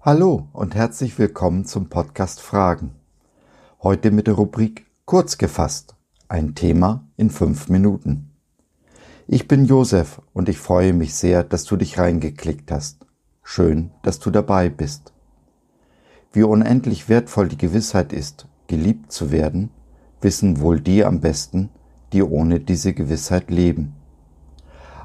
Hallo und herzlich willkommen zum Podcast Fragen. Heute mit der Rubrik Kurz gefasst. Ein Thema in fünf Minuten. Ich bin Josef und ich freue mich sehr, dass du dich reingeklickt hast. Schön, dass du dabei bist. Wie unendlich wertvoll die Gewissheit ist, geliebt zu werden, wissen wohl die am besten, die ohne diese Gewissheit leben.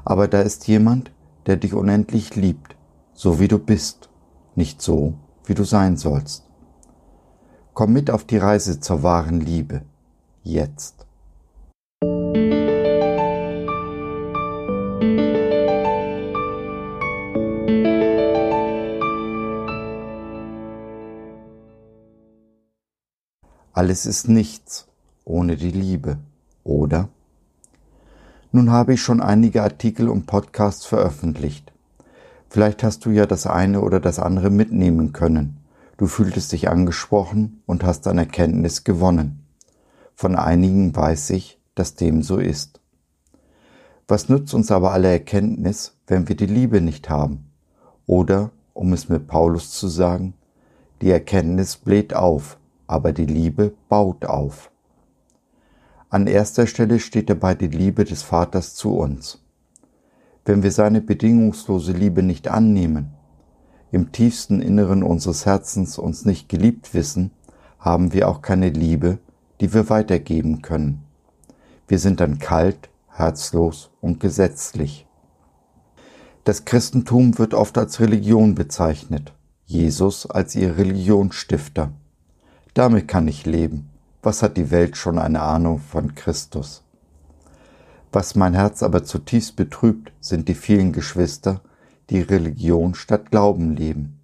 Aber da ist jemand, der dich unendlich liebt, so wie du bist nicht so, wie du sein sollst. Komm mit auf die Reise zur wahren Liebe, jetzt. Alles ist nichts ohne die Liebe, oder? Nun habe ich schon einige Artikel und Podcasts veröffentlicht. Vielleicht hast du ja das eine oder das andere mitnehmen können. Du fühltest dich angesprochen und hast an Erkenntnis gewonnen. Von einigen weiß ich, dass dem so ist. Was nützt uns aber alle Erkenntnis, wenn wir die Liebe nicht haben? Oder, um es mit Paulus zu sagen, die Erkenntnis bläht auf, aber die Liebe baut auf. An erster Stelle steht dabei die Liebe des Vaters zu uns wenn wir seine bedingungslose Liebe nicht annehmen, im tiefsten Inneren unseres Herzens uns nicht geliebt wissen, haben wir auch keine Liebe, die wir weitergeben können. Wir sind dann kalt, herzlos und gesetzlich. Das Christentum wird oft als Religion bezeichnet, Jesus als ihr Religionsstifter. Damit kann ich leben. Was hat die Welt schon eine Ahnung von Christus? Was mein Herz aber zutiefst betrübt, sind die vielen Geschwister, die Religion statt Glauben leben.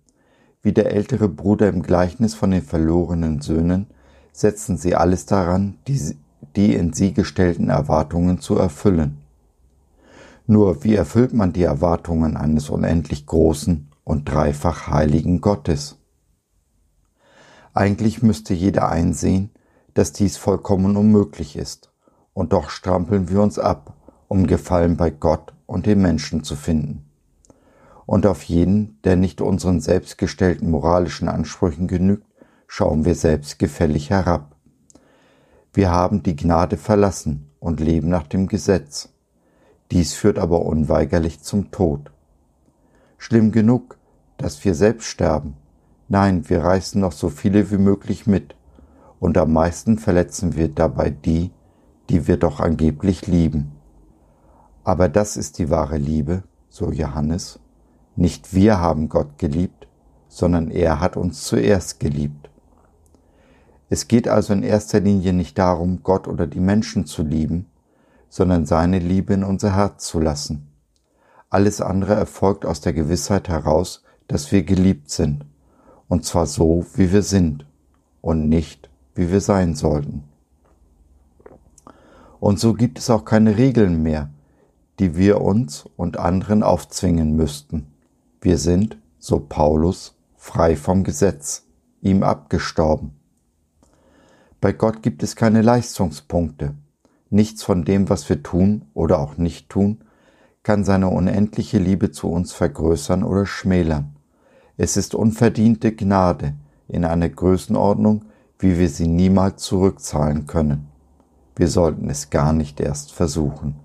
Wie der ältere Bruder im Gleichnis von den verlorenen Söhnen setzen sie alles daran, die, die in sie gestellten Erwartungen zu erfüllen. Nur wie erfüllt man die Erwartungen eines unendlich großen und dreifach heiligen Gottes? Eigentlich müsste jeder einsehen, dass dies vollkommen unmöglich ist und doch strampeln wir uns ab, um Gefallen bei Gott und den Menschen zu finden. Und auf jeden, der nicht unseren selbstgestellten moralischen Ansprüchen genügt, schauen wir selbstgefällig herab. Wir haben die Gnade verlassen und leben nach dem Gesetz. Dies führt aber unweigerlich zum Tod. Schlimm genug, dass wir selbst sterben. Nein, wir reißen noch so viele wie möglich mit, und am meisten verletzen wir dabei die, die wir doch angeblich lieben. Aber das ist die wahre Liebe, so Johannes. Nicht wir haben Gott geliebt, sondern er hat uns zuerst geliebt. Es geht also in erster Linie nicht darum, Gott oder die Menschen zu lieben, sondern seine Liebe in unser Herz zu lassen. Alles andere erfolgt aus der Gewissheit heraus, dass wir geliebt sind, und zwar so, wie wir sind, und nicht, wie wir sein sollten. Und so gibt es auch keine Regeln mehr, die wir uns und anderen aufzwingen müssten. Wir sind, so Paulus, frei vom Gesetz, ihm abgestorben. Bei Gott gibt es keine Leistungspunkte. Nichts von dem, was wir tun oder auch nicht tun, kann seine unendliche Liebe zu uns vergrößern oder schmälern. Es ist unverdiente Gnade in einer Größenordnung, wie wir sie niemals zurückzahlen können. Wir sollten es gar nicht erst versuchen.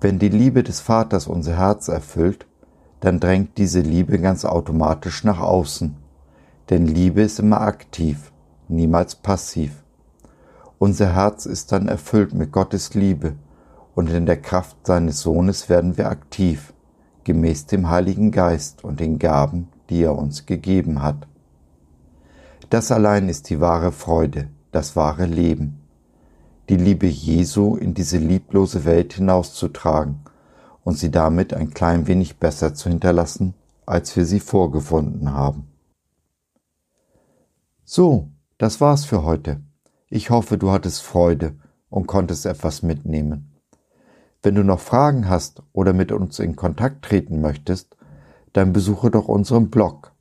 Wenn die Liebe des Vaters unser Herz erfüllt, dann drängt diese Liebe ganz automatisch nach außen. Denn Liebe ist immer aktiv, niemals passiv. Unser Herz ist dann erfüllt mit Gottes Liebe und in der Kraft seines Sohnes werden wir aktiv, gemäß dem Heiligen Geist und den Gaben, die er uns gegeben hat. Das allein ist die wahre Freude, das wahre Leben, die Liebe Jesu in diese lieblose Welt hinauszutragen und sie damit ein klein wenig besser zu hinterlassen, als wir sie vorgefunden haben. So, das war's für heute. Ich hoffe, du hattest Freude und konntest etwas mitnehmen. Wenn du noch Fragen hast oder mit uns in Kontakt treten möchtest, dann besuche doch unseren Blog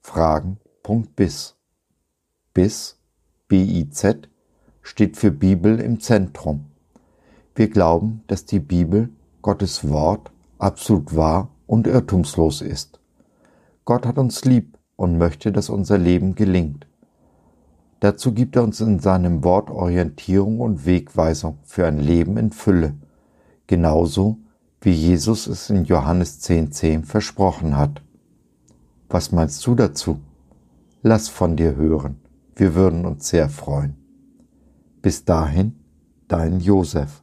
fragen.biz. Bis BIZ steht für Bibel im Zentrum. Wir glauben, dass die Bibel, Gottes Wort, absolut wahr und irrtumslos ist. Gott hat uns lieb und möchte, dass unser Leben gelingt. Dazu gibt er uns in seinem Wort Orientierung und Wegweisung für ein Leben in Fülle, genauso wie Jesus es in Johannes 10.10 10 versprochen hat. Was meinst du dazu? Lass von dir hören, wir würden uns sehr freuen. Bis dahin, dein Josef.